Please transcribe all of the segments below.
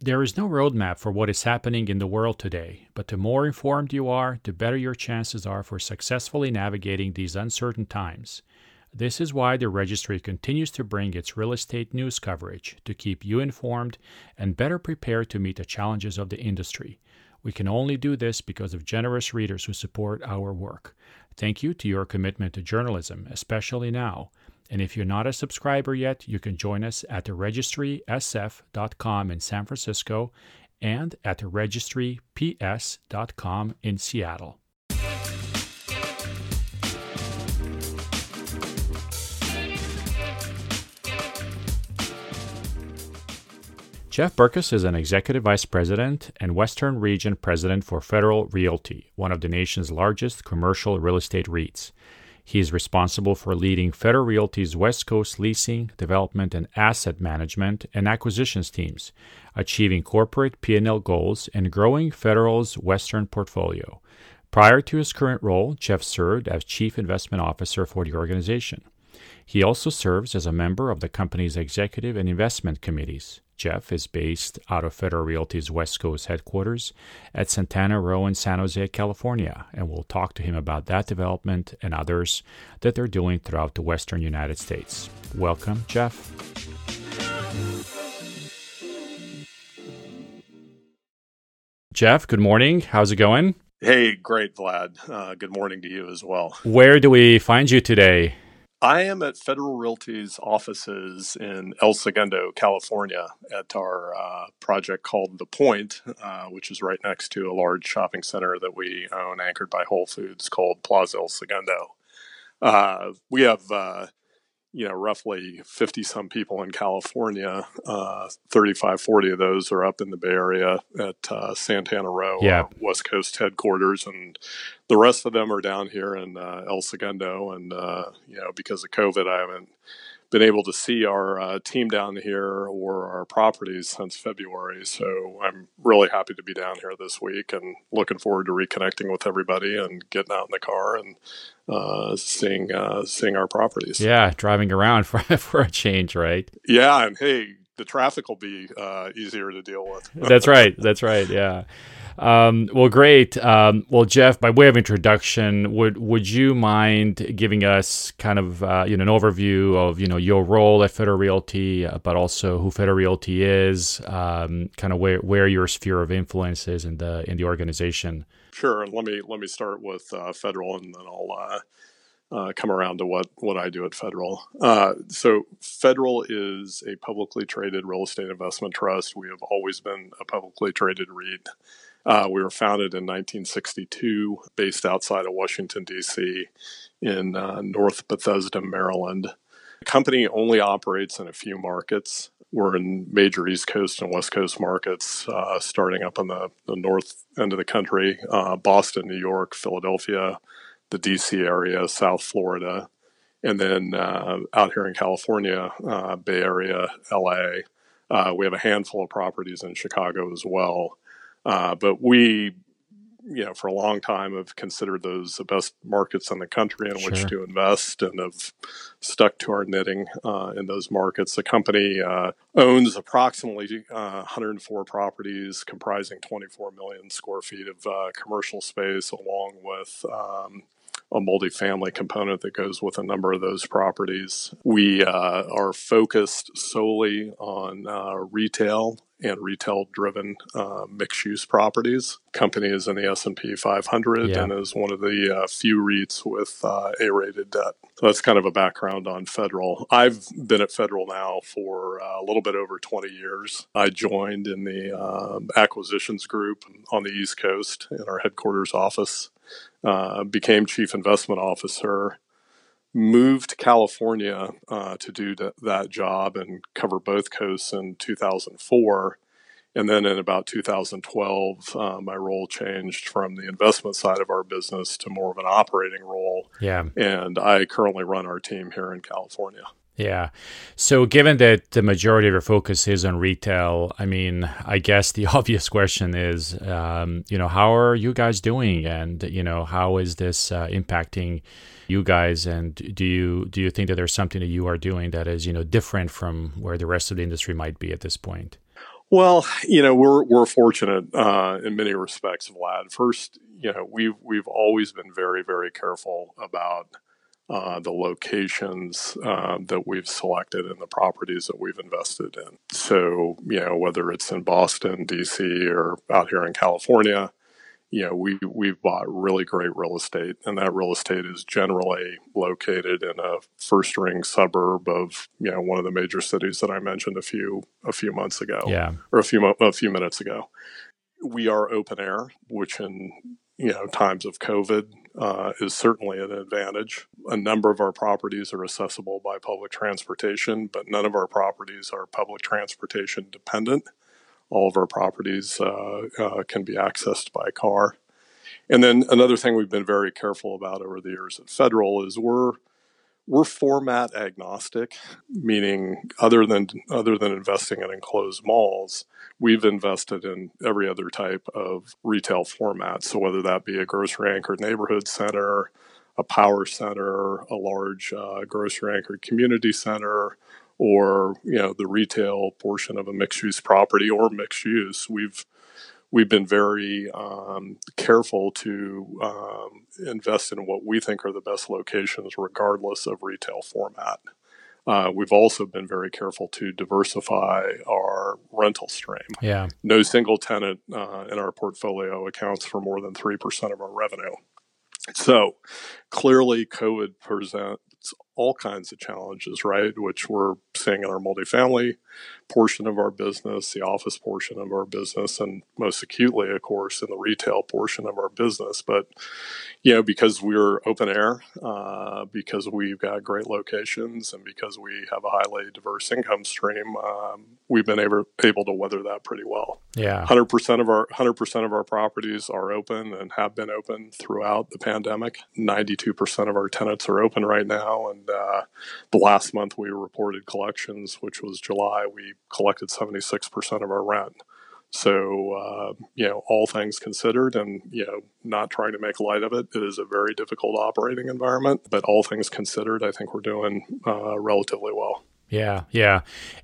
There is no roadmap for what is happening in the world today, but the more informed you are, the better your chances are for successfully navigating these uncertain times. This is why the registry continues to bring its real estate news coverage to keep you informed and better prepared to meet the challenges of the industry. We can only do this because of generous readers who support our work. Thank you to your commitment to journalism, especially now. And if you're not a subscriber yet, you can join us at the registrysf.com in San Francisco and at the registryps.com in Seattle. Jeff Berckes is an executive vice president and Western Region president for Federal Realty, one of the nation's largest commercial real estate REITs. He is responsible for leading Federal Realty's West Coast leasing, development, and asset management and acquisitions teams, achieving corporate P&L goals and growing Federal's Western portfolio. Prior to his current role, Jeff served as Chief Investment Officer for the organization. He also serves as a member of the company's executive and investment committees. Jeff is based out of Federal Realty's West Coast headquarters at Santana Row in San Jose, California, and we'll talk to him about that development and others that they're doing throughout the western United States. Welcome, Jeff. Jeff, good morning. How's it going? Hey, great, Vlad. Uh, good morning to you as well. Where do we find you today? I am at Federal Realty's offices in El Segundo, California, at our uh, project called The Point, uh, which is right next to a large shopping center that we own, anchored by Whole Foods, called Plaza El Segundo. Uh, we have uh, you know, roughly 50 some people in California. Uh, 35, 40 of those are up in the Bay Area at uh, Santana Row, yeah. West Coast headquarters. And the rest of them are down here in uh, El Segundo. And, uh, you know, because of COVID, I haven't been able to see our uh, team down here or our properties since February. So I'm really happy to be down here this week and looking forward to reconnecting with everybody and getting out in the car and uh, seeing uh, seeing our properties. Yeah, driving around for for a change, right? Yeah, and hey, the traffic will be uh, easier to deal with. That's right. That's right. Yeah. Um, well, great. Um, well, Jeff, by way of introduction, would would you mind giving us kind of uh, you know an overview of you know your role at Federal Realty, uh, but also who Federal Realty is, um, kind of where where your sphere of influence is in the in the organization? Sure. Let me let me start with uh, Federal, and then I'll. Uh, uh, come around to what, what I do at Federal. Uh, so, Federal is a publicly traded real estate investment trust. We have always been a publicly traded REIT. Uh, we were founded in 1962, based outside of Washington, D.C., in uh, North Bethesda, Maryland. The company only operates in a few markets. We're in major East Coast and West Coast markets, uh, starting up on the, the, north end of the country uh, Boston, New York, Philadelphia, the D.C. area, South Florida, and then uh, out here in California, uh, Bay Area, L.A. we have a handful of properties in Chicago as well. Uh, but we, you know, for a long time have considered those the best markets in the country in sure. which to invest and have stuck to our knitting uh, in those markets. The company uh, owns approximately 104 uh, properties comprising 24 million square feet of uh, commercial space, along with um, a multifamily component that goes with a number of those properties. We uh, are focused solely on uh, retail and retail-driven uh, mixed-use properties. Company is in the S&P 500 yeah. and is one of the uh, few REITs with uh, A-rated debt. So that's kind of a background on Federal. I've been at Federal now for uh, a little bit over 20 years. I joined in the um, acquisitions group on the East Coast in our headquarters office. Uh, became chief investment officer moved to California uh, to do that job and cover both coasts in 2004. And then in about 2012, uh, my role changed from the investment side of our business to more of an operating role. Yeah. And I currently run our team here in California. Yeah. So, given that the majority of your focus is on retail, I mean, I guess the obvious question is, um, you know, how are you guys doing, and you know, how is this uh, impacting you guys? And do you do you think that there's something that you are doing that is, you know, different from where the rest of the industry might be at this point? Well, you know, we're we're fortunate uh, in many respects, Vlad. First, you know, we've we've always been very very careful about uh, the locations uh, that we've selected and the properties that we've invested in. So, you know, whether it's in Boston, D.C., or out here in California, you know, we we've bought really great real estate, and that real estate is generally located in a first ring suburb of you know one of the major cities that I mentioned a few a few months ago, yeah, or a few a few minutes ago. We are open air, which in you know times of COVID uh, is certainly an advantage. A number of our properties are accessible by public transportation, but none of our properties are public transportation dependent all of our properties uh, uh, can be accessed by car. And then another thing we've been very careful about over the years at Federal is we're we're format agnostic, meaning other than other than investing in enclosed malls, we've invested in every other type of retail format. So whether that be a grocery anchored neighborhood center, a power center, a large uh, grocery anchored community center, or you know the retail portion of a mixed use property or mixed use we've we've been very um, careful to um, invest in what we think are the best locations regardless of retail format uh, we've also been very careful to diversify our rental stream. Yeah. No single tenant uh, in our portfolio accounts for more than 3% of our revenue. So clearly, COVID present, all kinds of challenges, right? Which we're seeing in our multifamily portion of our business, the office portion of our business, and most acutely, of course, in the retail portion of our business. But, you know, because we're open air, uh, because we've got great locations, and because we have a highly diverse income stream, um, we've been able, able to weather that pretty well. Yeah. 100% of our 100% of our properties are open and have been open throughout the pandemic. 92% of our tenants are open right now and uh, the last month we reported collections, which was July, we collected 76% of our rent. So, uh, you know, all things considered, and, you know, not trying to make light of it, it is a very difficult operating environment. But all things considered, I think we're doing uh, relatively well. Yeah, yeah.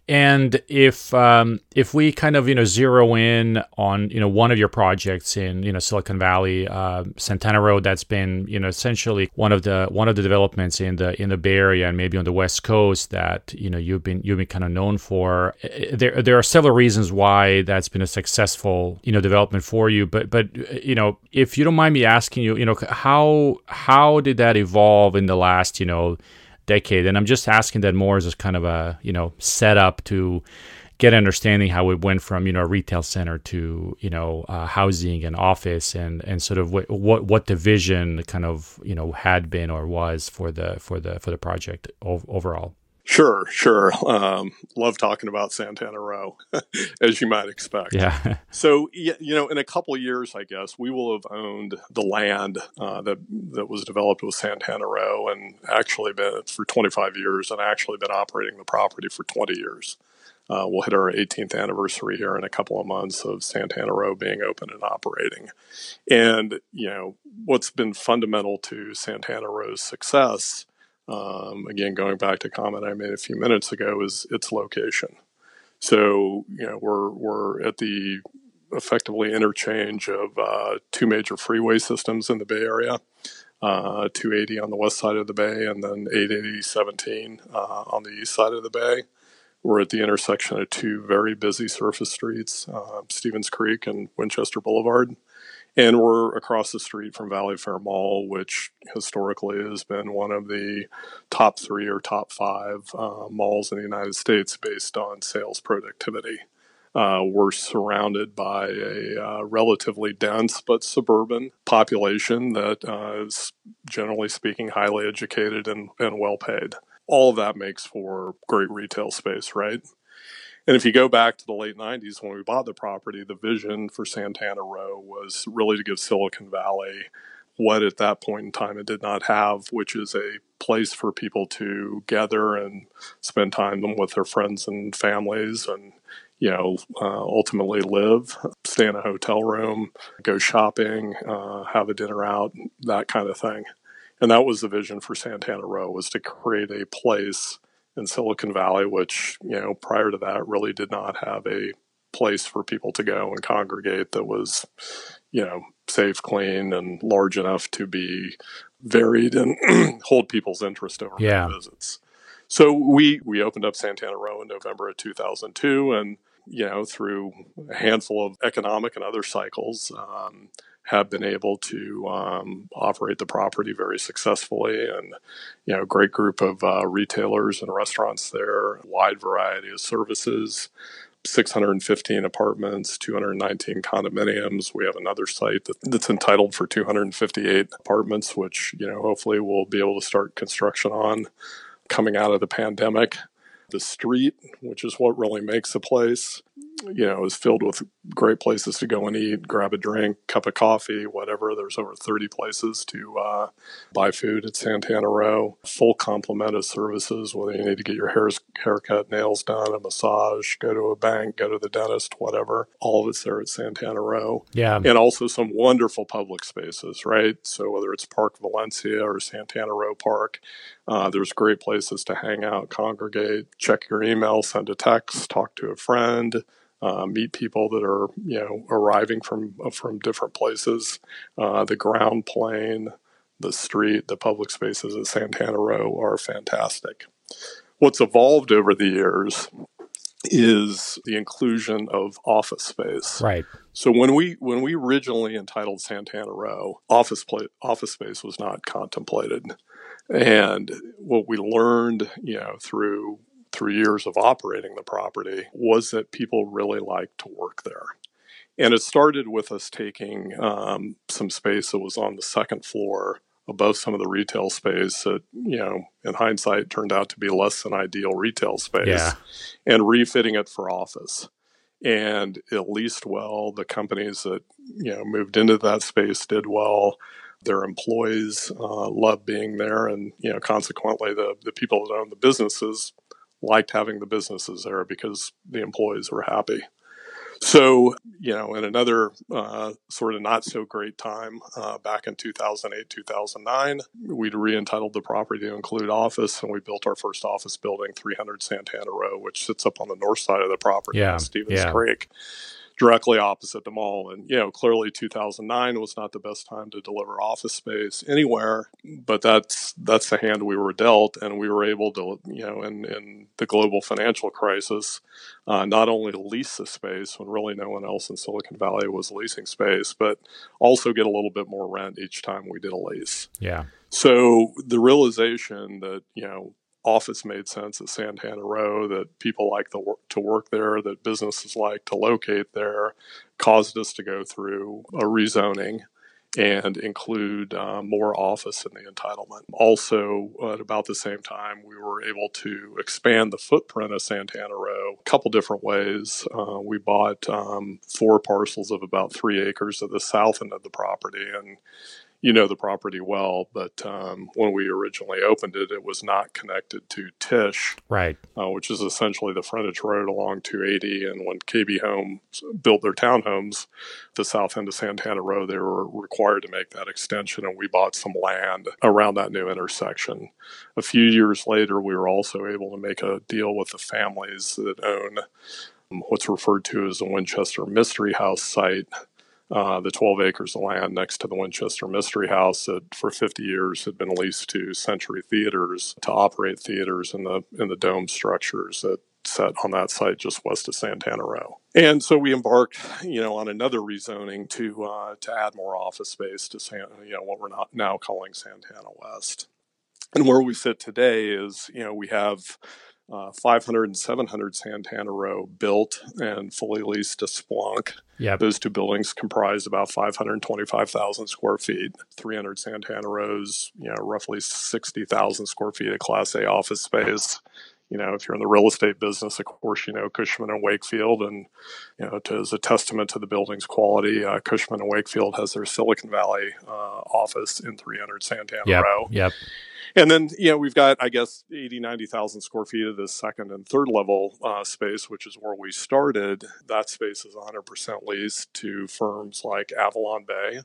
And if um, if we kind of you know zero in on you know one of your projects in you know Silicon Valley, uh, Santana Row, that's been you know essentially one of the one of the developments in the in the Bay Area and maybe on the West Coast that you know you've been you've been kind of known for. There there are several reasons why that's been a successful you know development for you. But but you know if you don't mind me asking you, you know how how did that evolve in the last you know decade. And I'm just asking that more as kind of a you know setup to get understanding how it went from you know a retail center to you know uh, housing and office and and sort of what, what what the vision kind of you know had been or was for the for the for the project overall. Sure, sure. Um, love talking about Santana Row, as you might expect. Yeah. so, you know, in a couple years, I guess we will have owned the land uh, that that was developed with Santana Row, and actually been for 25 years, and actually been operating the property for 20 years. Uh, we'll hit our 18th anniversary here in a couple of months of Santana Row being open and operating. And you know, what's been fundamental to Santana Row's success um, again, going back to comment I made a few minutes ago, is its location. So, you know, we're, we're at the effectively interchange of uh, two major freeway systems in the Bay Area. Uh, 280 on the west side of the bay, and then 880 17 uh, on the east side of the bay. We're at the intersection of two very busy surface streets, uh, Stevens Creek and Winchester Boulevard. And we're across the street from Valley Fair Mall, which historically has been one of the top three or top five uh, malls in the United States based on sales productivity. Uh, we're surrounded by a uh, relatively dense but suburban population that uh, is, generally speaking, highly educated and, and well paid. All of that makes for great retail space, right? And if you go back to the late 90s when we bought the property, the vision for Santana Row was really to give Silicon Valley what at that point in time it did not have, which is a place for people to gather and spend time with their friends and families and you know, uh, ultimately live, stay in a hotel room, go shopping, uh, have a dinner out, that kind of thing. And that was the vision for Santana Row was to create a place in Silicon Valley, which, you know, prior to that really did not have a place for people to go and congregate that was, you know, safe, clean, and large enough to be varied and hold people's interest over yeah. visits. So we we opened up Santana Row in November of 2002, and you know through a handful of economic and other cycles, um, have been able to um, operate the property very successfully, and you know great group of uh, retailers and restaurants there, wide variety of services. 615 apartments, 219 condominiums. We have another site that, that's entitled for 258 apartments, which, you know, hopefully we'll be able to start construction on coming out of the pandemic. The street, which is what really makes the place, you know, is filled with great places to go and eat, grab a drink, cup of coffee, whatever. There's over 30 places to uh, buy food at Santana Row. Full complement of services, whether you need to get your hair haircut, nails done, a massage, go to a bank, go to the dentist, whatever. All of it's there at Santana Row. Yeah. And also some wonderful public spaces, right? So whether it's Park Valencia or Santana Row Park, uh, there's great places to hang out, congregate, check your email, send a text, talk to a friend uh, meet people that are you know arriving from from different places. Uh, the ground plane, the street, the public spaces at Santana Row are fantastic. What's evolved over the years is the inclusion of office space. Right. So when we when we originally entitled Santana Row, office play, office space was not contemplated. And what we learned, you know, through through years of operating the property was that people really liked to work there. And it started with us taking um, some space that was on the second floor above some of the retail space that, you know, in hindsight turned out to be less than ideal retail space yeah. and refitting it for office. And it leased well. The companies that, you know, moved into that space did well their employees uh, loved being there, and you know, consequently, the the people that own the businesses liked having the businesses there because the employees were happy. So, you know, in another uh, sort of not so great time uh, back in 2008, 2009, we'd re entitled the property to include office, and we built our first office building, 300 Santana Row, which sits up on the north side of the property yeah, Stevens yeah. Creek directly opposite the mall. And, you know, clearly 2009 was not the best time to deliver office space anywhere, but that's, that's the hand we were dealt. And we were able to, you know, in, in the global financial crisis, uh, not only lease the space when really no one else in Silicon Valley was leasing space, but also get a little bit more rent each time we did a lease. Yeah. So the realization that, you know, office made sense at Santana Row, that people like the to work there, that businesses like to locate there, caused us to go through a rezoning and include uh, more office in the entitlement. Also, at about the same time, we were able to expand the footprint of Santana Row a couple different ways. Uh, we bought um, four parcels of about three acres at the south end of the property and you know the property well, but um, when we originally opened it, it was not connected to Tisch, right, uh, which is essentially the frontage road along 280. And when KB Home built their townhomes, the south end of Santana Row, they were required to make that extension, and we bought some land around that new intersection. A few years later, we were also able to make a deal with the families that own um, what's referred to as the Winchester Mystery House site uh, the 12 acres of land next to the Winchester Mystery House that for 50 years had been leased to Century Theaters to operate theaters in the in the dome structures that set on that site just west of Santana Row. And so we embarked, you know, on another rezoning to uh, to add more office space to San, you know, what we're not now calling Santana West. And where we sit today is, you know, we have uh, 500 and 700 Santana Row built and fully leased to Splunk. Yep. Those two buildings comprise about 525,000 square feet. 300 Santana Rows, you know, roughly 60,000 square feet of Class A office space. You know, if you're in the real estate business, of course, you know Cushman and Wakefield, and you know, to, as a testament to the building's quality, uh, Cushman and Wakefield has their Silicon Valley uh, office in 300 Santana yep. Row. Yep. And then, you know, we've got, I guess, 80, 90,000 square feet of this second and third level uh, space, which is where we started. That space is 100% leased to firms like Avalon Bay,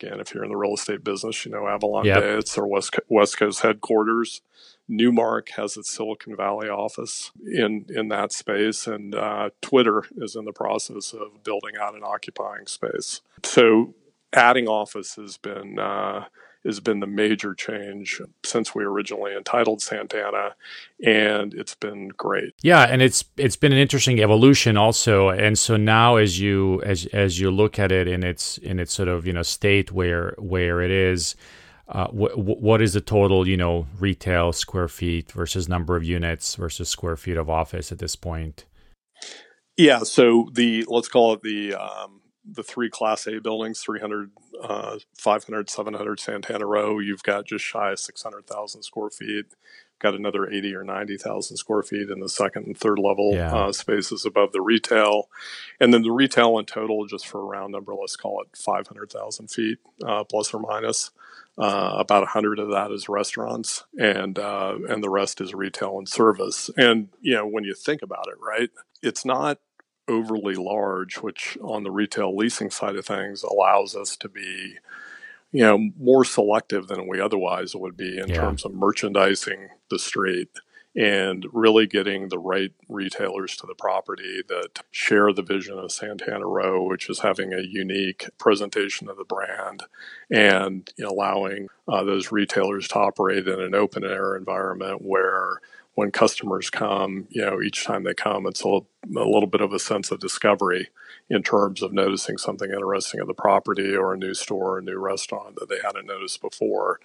Again, if you're in the real estate business, you know Avalon yep. Bay, it's our West, West Coast headquarters. Newmark has its Silicon Valley office in in that space, and uh, Twitter is in the process of building out an occupying space. So, adding office has been uh, has been the major change since we originally entitled Santana, and it's been great. Yeah, and it's it's been an interesting evolution also. And so now, as you as as you look at it in its in its sort of you know state where where it is. Uh, wh- what is the total, you know, retail square feet versus number of units versus square feet of office at this point? Yeah, so the let's call it the um, the three Class A buildings, 300, uh, 500, 700 Santana Row, you've got just shy of 600,000 square feet. Got another 80 or 90,000 square feet in the second and third level yeah. uh, spaces above the retail. And then the retail in total, just for a round number, let's call it 500,000 feet, uh, plus or minus. Uh, about 100 of that is restaurants, and uh, and the rest is retail and service. And you know, when you think about it, right, it's not overly large, which on the retail leasing side of things allows us to be, you know, more selective than we otherwise would be in yeah. terms of merchandising the street and really getting the right retailers to the property that share the vision of Santana Row, which is having a unique presentation of the brand and allowing uh, those retailers to operate in an open air environment where when customers come, you know, each time they come, it's a, a little bit of a sense of discovery in terms of noticing something interesting at the property or a new store or a new restaurant that they hadn't noticed before.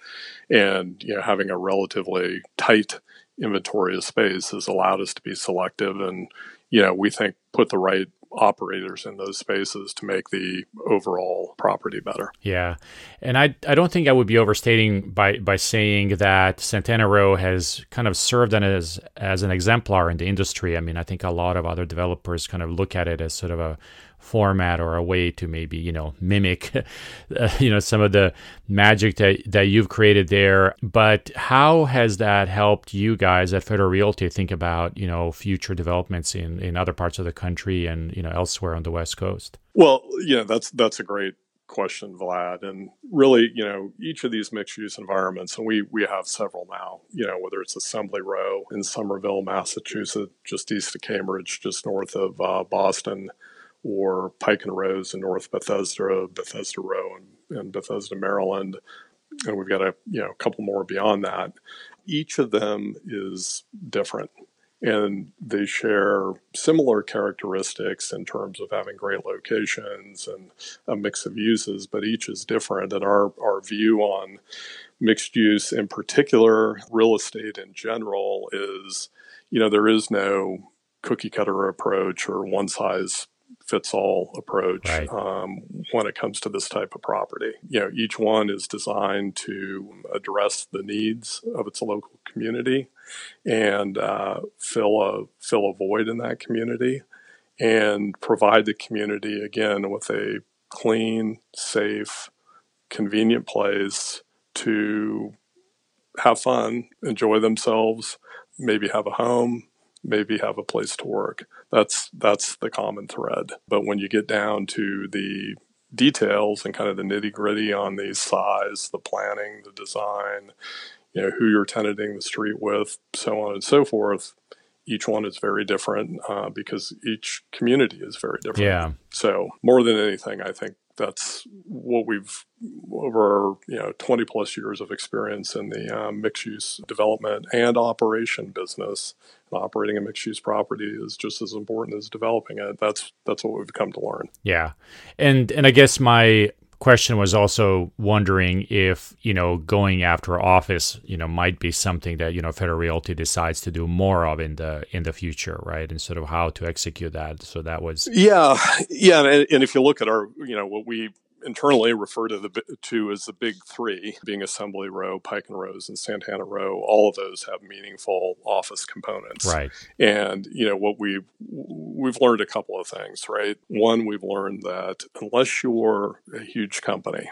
And, you know, having a relatively tight inventory of space has allowed us to be selective and, you know, we think put the right operators in those spaces to make the overall property better. Yeah. And I I don't think I would be overstating by by saying that Santana Row has kind of served as as an exemplar in the industry. I mean, I think a lot of other developers kind of look at it as sort of a format or a way to maybe you know mimic uh, you know some of the magic that that you've created there. But how has that helped you guys at Federal Realty think about you know future developments in in other parts of the country and you know elsewhere on the west coast? Well yeah that's that's a great question vlad. And really you know each of these mixed use environments and we we have several now you know whether it's assembly row in somerville massachusetts just east of cambridge just north of uh, boston or Pike and Rose in North Bethesda, Bethesda Row and, in Bethesda, Maryland, and we've got a you know a couple more beyond that. Each of them is different, and they share similar characteristics in terms of having great locations and a mix of uses, but each is different. And our our view on mixed use, in particular, real estate in general, is you know there is no cookie cutter approach or one size fits all approach right. um, when it comes to this type of property. You know, each one is designed to address the needs of its local community and uh, fill a fill a void in that community and provide the community again with a clean, safe, convenient place to have fun, enjoy themselves, maybe have a home, maybe have a place to work. That's that's the common thread. But when you get down to the details and kind of the nitty gritty on the size, the planning, the design, you know, who you're tenanting the street with, so on and so forth, each one is very different uh, because each community is very different. Yeah. So more than anything, I think that's what we've over you know 20 plus years of experience in the um, mixed use development and operation business. And operating a mixed use property is just as important as developing it. That's that's what we've come to learn. Yeah. And and i guess my question was also wondering if you know going after office you know might be something that you know federal realty decides to do more of in the in the future right? And sort of how to execute that. So that was yeah yeah and, and if you look at our you know what we internally refer to the to as the big three, being Assembly Row, Pike and Rose, and Santana Row. All of those have meaningful office components, right? And you know what we we've learned a couple of things, right? One, we've learned that unless you're a huge company,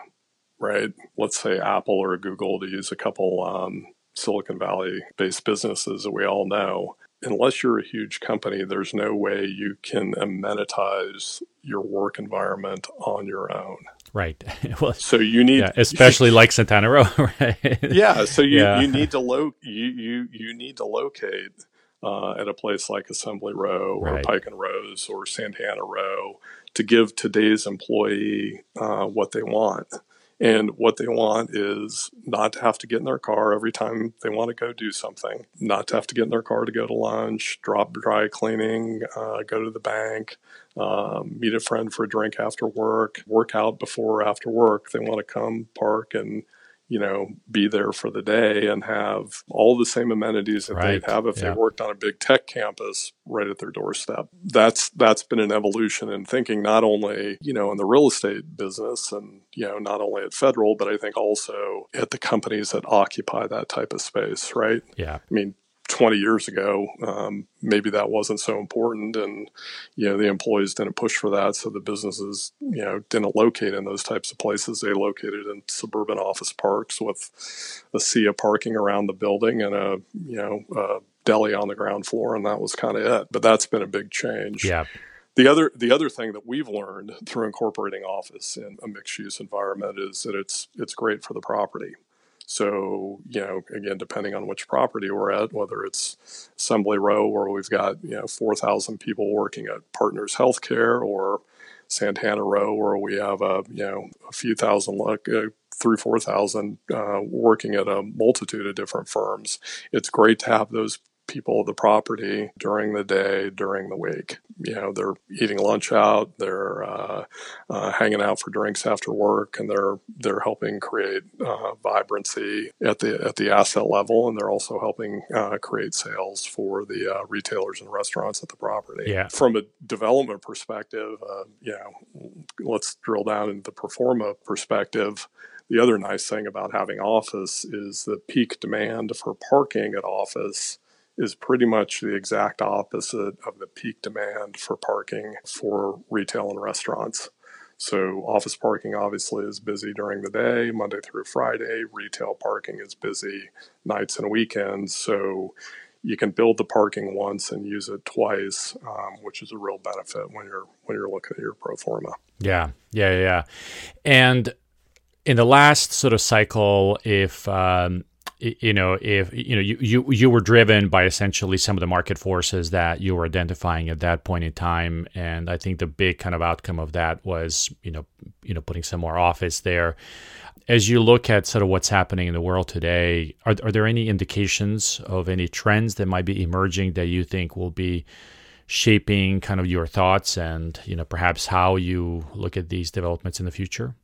right? Let's say Apple or Google, to use a couple um, Silicon Valley based businesses that we all know unless you're a huge company, there's no way you can amenitize your work environment on your own. Right. well, so you need, yeah, especially like Santana Row, right? yeah. So you, yeah. you need to lo- you, you you need to locate uh, at a place like Assembly Row or right. Pike and Rose or Santana Row to give today's employee uh, what they want. And what they want is not to have to get in their car every time they want to go do something, not to have to get in their car to go to lunch, drop dry cleaning, uh, go to the bank, um, meet a friend for a drink after work, work out before or after work. They want to come park and you know, be there for the day and have all the same amenities that right. they'd have if yeah. they worked on a big tech campus right at their doorstep. That's that's been an evolution in thinking not only, you know, in the real estate business and, you know, not only at federal, but I think also at the companies that occupy that type of space, right? Yeah. I mean, 20 years ago, um, maybe that wasn't so important, and you know the employees didn't push for that, so the businesses you know didn't locate in those types of places. They located in suburban office parks with a sea of parking around the building and a you know a deli on the ground floor, and that was kind of it. But that's been a big change. Yeah. The other the other thing that we've learned through incorporating office in a mixed use environment is that it's it's great for the property. So, you know, again, depending on which property we're at, whether it's Assembly Row where we've got, you know, 4,000 people working at Partners Healthcare or Santana Row where we have a, you know, a few thousand, like, uh, three, 4,000 uh, working at a multitude of different firms. It's great to have those people of the property during the day, during the week. You know, they're eating lunch out, they're uh, uh, hanging out for drinks after work, and they're they're helping create uh, vibrancy at the at the asset level, and they're also helping uh, create sales for the uh, retailers and restaurants at the property. Yeah. From a development perspective, uh, you know, let's drill down into the pro forma perspective. The other nice thing about having office is the peak demand for parking at office is pretty much the exact opposite of the peak demand for parking for retail and restaurants. So, office parking obviously is busy during the day, Monday through Friday. Retail parking is busy nights and weekends. So, you can build the parking once and use it twice, um, which is a real benefit when you're when you're looking at your pro forma. Yeah, yeah, yeah. And in the last sort of cycle, if um, you know if you know you, you you were driven by essentially some of the market forces that you were identifying at that point in time. And i think the big kind of outcome of that was you know you know putting some more office there. As you look at sort of what's happening in the world today are, are there any indications of any trends that might be emerging that you think will be shaping kind of your thoughts and you know perhaps how you look at these developments in the future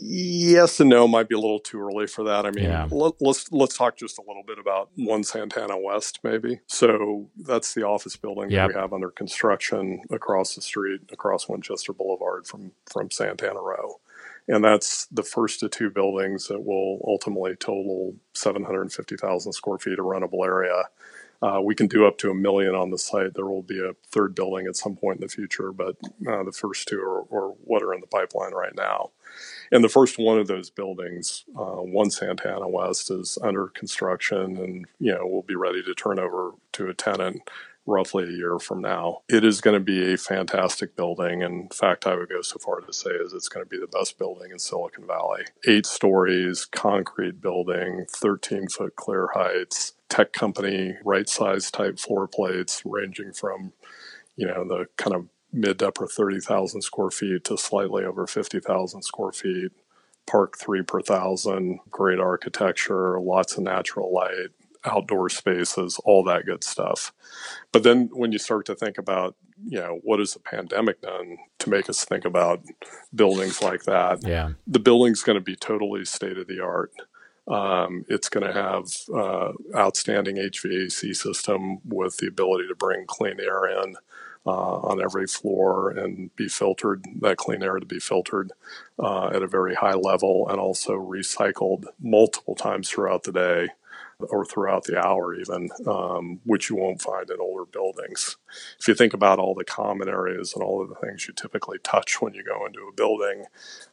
Yes and no might be a little too early for that. I mean, yeah. let, us let's, let's talk just a little bit about One Santana West, maybe. So that's the office building yep. that we have under construction across the street, across Winchester Boulevard from from Santana Row, and that's the first of two buildings that will ultimately total 750,000 square feet of rentable area. Uh, we can do up to a million on the site. There will be a third building at some point in the future, but uh, the first two are, are, what are in the pipeline right now. And the first one of those buildings, uh, one Santana West, is under construction and you know will be ready to turn over to a tenant roughly a year from now. It is going to be a fantastic building. In fact, I would go so far to say is it's going to be the best building in Silicon Valley. Eight stories, concrete building, 13 foot clear heights, tech company right size type floor plates ranging from, you know, the kind of mid to upper 30,000 square feet to slightly over 50,000 square feet. Park three per thousand, great architecture, lots of natural light, outdoor spaces, all that good stuff. But then when you start to think about, you know, what has the pandemic done to make us think about buildings like that? Yeah. The building's going to be totally state of the art. Um, it's going to have uh, outstanding HVAC system with the ability to bring clean air in on every floor and be filtered, that clean air to be filtered uh, at a very high level and also recycled multiple times throughout the day or throughout the hour, even, um, which you won't find in older buildings. If you think about all the common areas and all of the things you typically touch when you go into a building,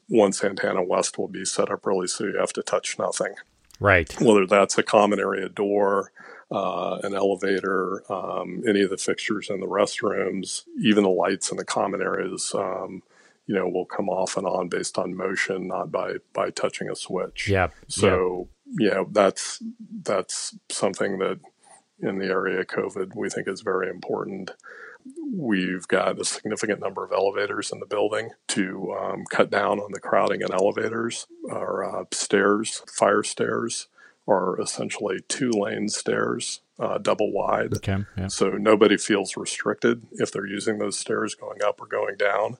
one Santana West will be set up really so you have to touch nothing. Right. Whether that's a common area door, uh, an elevator, um, any of the fixtures in the restrooms, even the lights in the common areas. Um, you know, will come off and on based on motion, not by by touching a switch. Yeah. So yeah, you know, that's that's something that in the area of COVID we think is very important. We've got a significant number of elevators in the building to um, cut down on the crowding in elevators. Our uh, stairs, fire stairs, are essentially two lane stairs, uh, double wide. Okay, yeah. So nobody feels restricted if they're using those stairs going up or going down.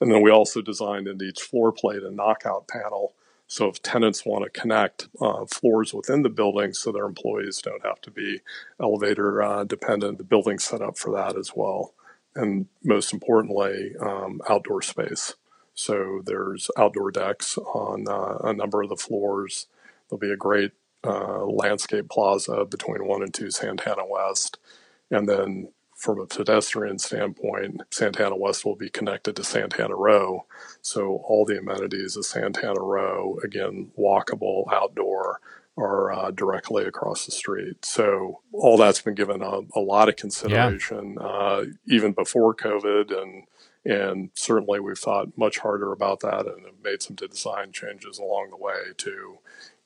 And then we also designed into each floor plate a knockout panel. So if tenants want to connect uh, floors within the building so their employees don't have to be elevator uh, dependent, the building's set up for that as well. And most importantly, um, outdoor space. So there's outdoor decks on uh, a number of the floors. There'll be a great uh, landscape plaza between 1 and 2 Santana West. And then from a pedestrian standpoint, Santana West will be connected to Santana Row. So all the amenities of Santana Row, again, walkable, outdoor, are uh, directly across the street. So all that's been given a, a lot of consideration, yeah. uh, even before COVID, and and certainly we've thought much harder about that and have made some design changes along the way to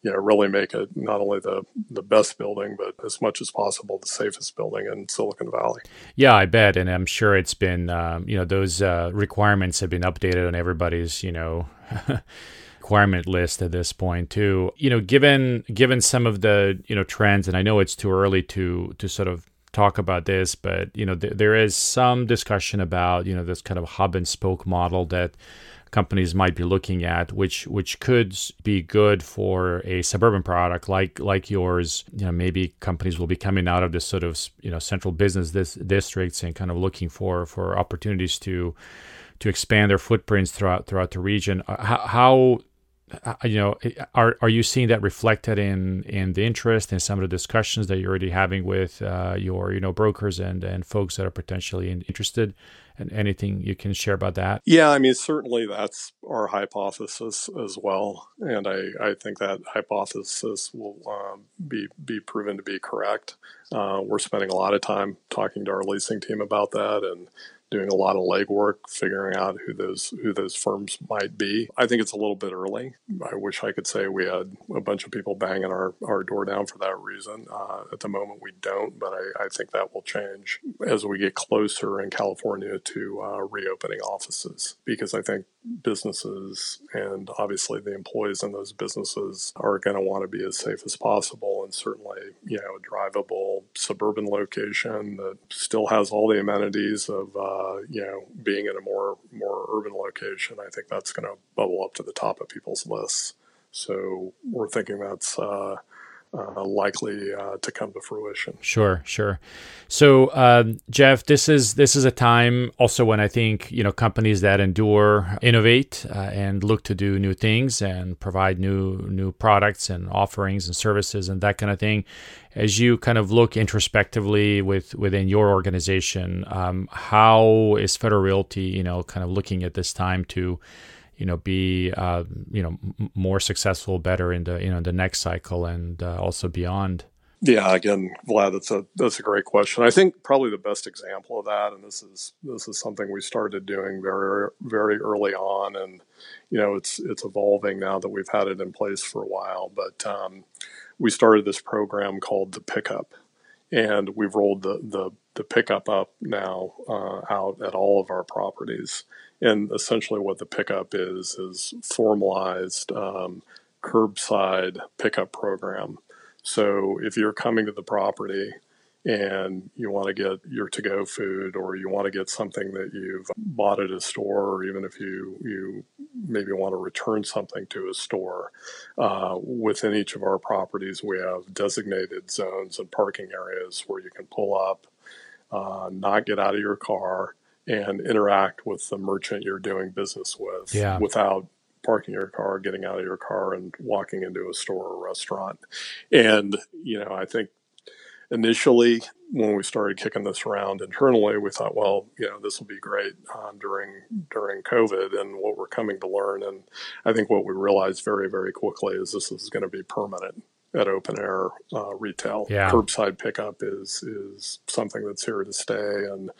you know, really make it not only the, the best building, but as much as possible the safest building in Silicon Valley. Yeah, I bet, and I'm sure it's been, um, you know, those uh, requirements have been updated on everybody's, you know. requirement list at this point too you know given given some of the you know trends and i know it's too early to to sort of talk about this but you know th- there is some discussion about you know this kind of hub and spoke model that companies might be looking at, which which could be good for a suburban product like like yours. You know, maybe companies will be coming out of this sort of you know central business dis- districts and kind of looking for for opportunities to to expand their footprints throughout throughout the region. Uh, how, you know are are you seeing that reflected in in the interest in some of the discussions that you're already having with uh, your you know brokers and and folks that are potentially interested? And anything you can share about that? Yeah i mean certainly that's our hypothesis as well. And i i think that hypothesis will um, be be proven to be correct. Uh, we're spending a lot of time talking to our leasing team about that and doing a lot of legwork, figuring out who those who those firms might be. I think it's a little bit early. I wish I could say we had a bunch of people banging our, our door down for that reason. Uh, at the moment, we don't, but I, I, think that will change as we get closer in California to uh, reopening offices because I think businesses and obviously the employees in those businesses are going to want to be as safe as possible and certainly you know a drivable suburban location that still has all the amenities of uh, you know being in a more more urban location i think that's going to bubble up to the top of people's lists. So we're thinking that's uh, uh, likely uh, to come to fruition. Sure, sure. So, um, Jeff, this is this is a time also when I think you know companies that endure, innovate, uh, and look to do new things and provide new new products and offerings and services and that kind of thing. As you kind of look introspectively with within your organization, um, how is Federal Realty, you know, kind of looking at this time to you know be uh, you know m- more successful better in the you know the next cycle and uh, also beyond? Yeah again vlad that's a that's a great question. I think probably the best example of that and this is this is something we started doing very very early on and you know it's it's evolving now that we've had it in place for a while but um, we started this program called the pickup and we've rolled the the, the pickup up now uh, out at all of our properties and essentially, what the pickup is is formalized um, curbside pickup program. So if you're coming to the property and you want to get your to-go food or you want to get something that you've bought at a store or even if you you maybe want to return something to a store uh, within each of our properties we have designated zones and parking areas where you can pull up uh, not get out of your car and interact with the merchant you're doing business with yeah. without parking your car, getting out of your car, and walking into a store or restaurant. And, you know, I think initially when we started kicking this around internally, we thought, well, you know, this will be great um, during during COVID and what we're coming to learn. And I think what we realized very, very quickly is this is going to be permanent. at open air uh, retail. Yeah. Curbside pickup is is something that's here to stay, and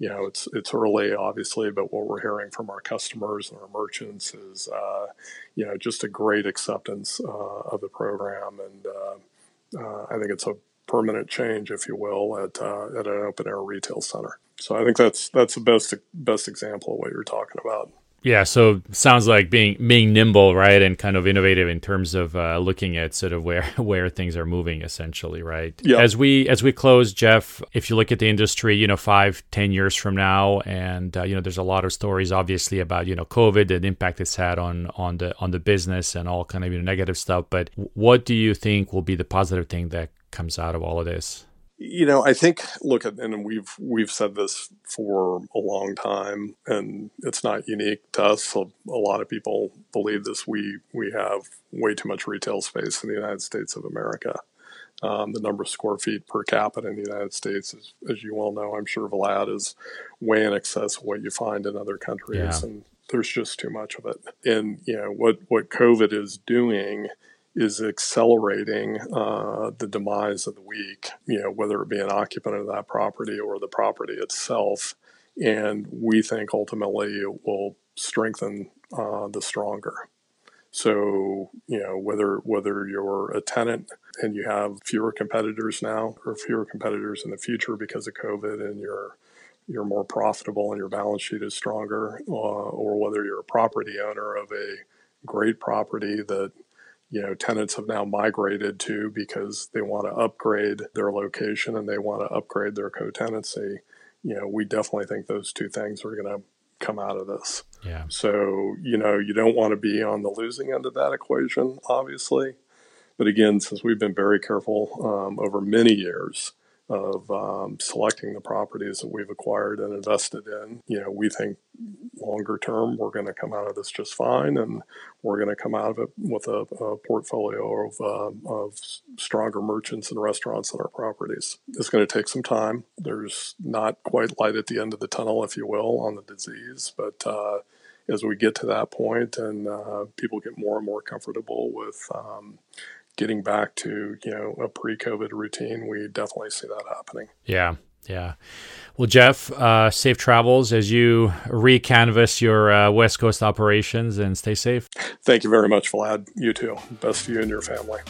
you know it's it's early, obviously, but what we're hearing from our customers and our merchants is uh, you know just a great acceptance uh, of the program, and uh, uh, I think it's a permanent change, if you will, at uh, at an open air retail center. So I think that's that's the best best example of what you're talking about. Yeah, so sounds like being being nimble, right, and kind of innovative in terms of uh, looking at sort of where where things are moving, essentially, right? Yeah. As we as we close, Jeff, if you look at the industry, you know, five, ten years from now, and uh, you know, there's a lot of stories, obviously, about you know, COVID and impact it's had on on the on the business and all kind of you know, negative stuff. But what do you think will be the positive thing that comes out of all of this? You know, I think look at and we've we've said this for a long time, and it's not unique to us. A, a lot of people believe this. We we have way too much retail space in the United States of America. Um, the number of square feet per capita in the United States, is, as you well know, I'm sure Vlad is way in excess of what you find in other countries, Yeah. and there's just too much of it. And you know what what COVID is doing is accelerating uh, the demise of the weak, you know, whether it be an occupant of that property or the property itself. And we think ultimately it will strengthen uh, the stronger. So, you know, whether whether you're a tenant and you have fewer competitors now or fewer competitors in the future because of COVID and you're you're more profitable and your balance sheet is stronger, uh, or whether you're a property owner of a great property that you know tenants have now migrated to because they want to upgrade their location and they want to upgrade their co-tenancy. You know we definitely think those two things are going to come out of this. Yeah. so you know you don't want to be on the losing end of that equation obviously. But again since we've been very careful um, over many years of um, selecting the properties that we've acquired and invested in you know we think longer term we're going to come out of this just fine and we're going to come out of it with a, a portfolio of, uh, of stronger merchants and restaurants on our properties. It's going to take some time. There's not quite light at the end of the tunnel, if you will, on the disease, but uh, as we get to that point and uh, people get more and more comfortable with um, getting back to you know a pre-COVID routine, we definitely see that happening. Yeah. Yeah. Well, Jeff, uh, safe travels as you recanvass your uh, West Coast operations and stay safe. Thank you very much, Vlad. You too. Best to you and your family.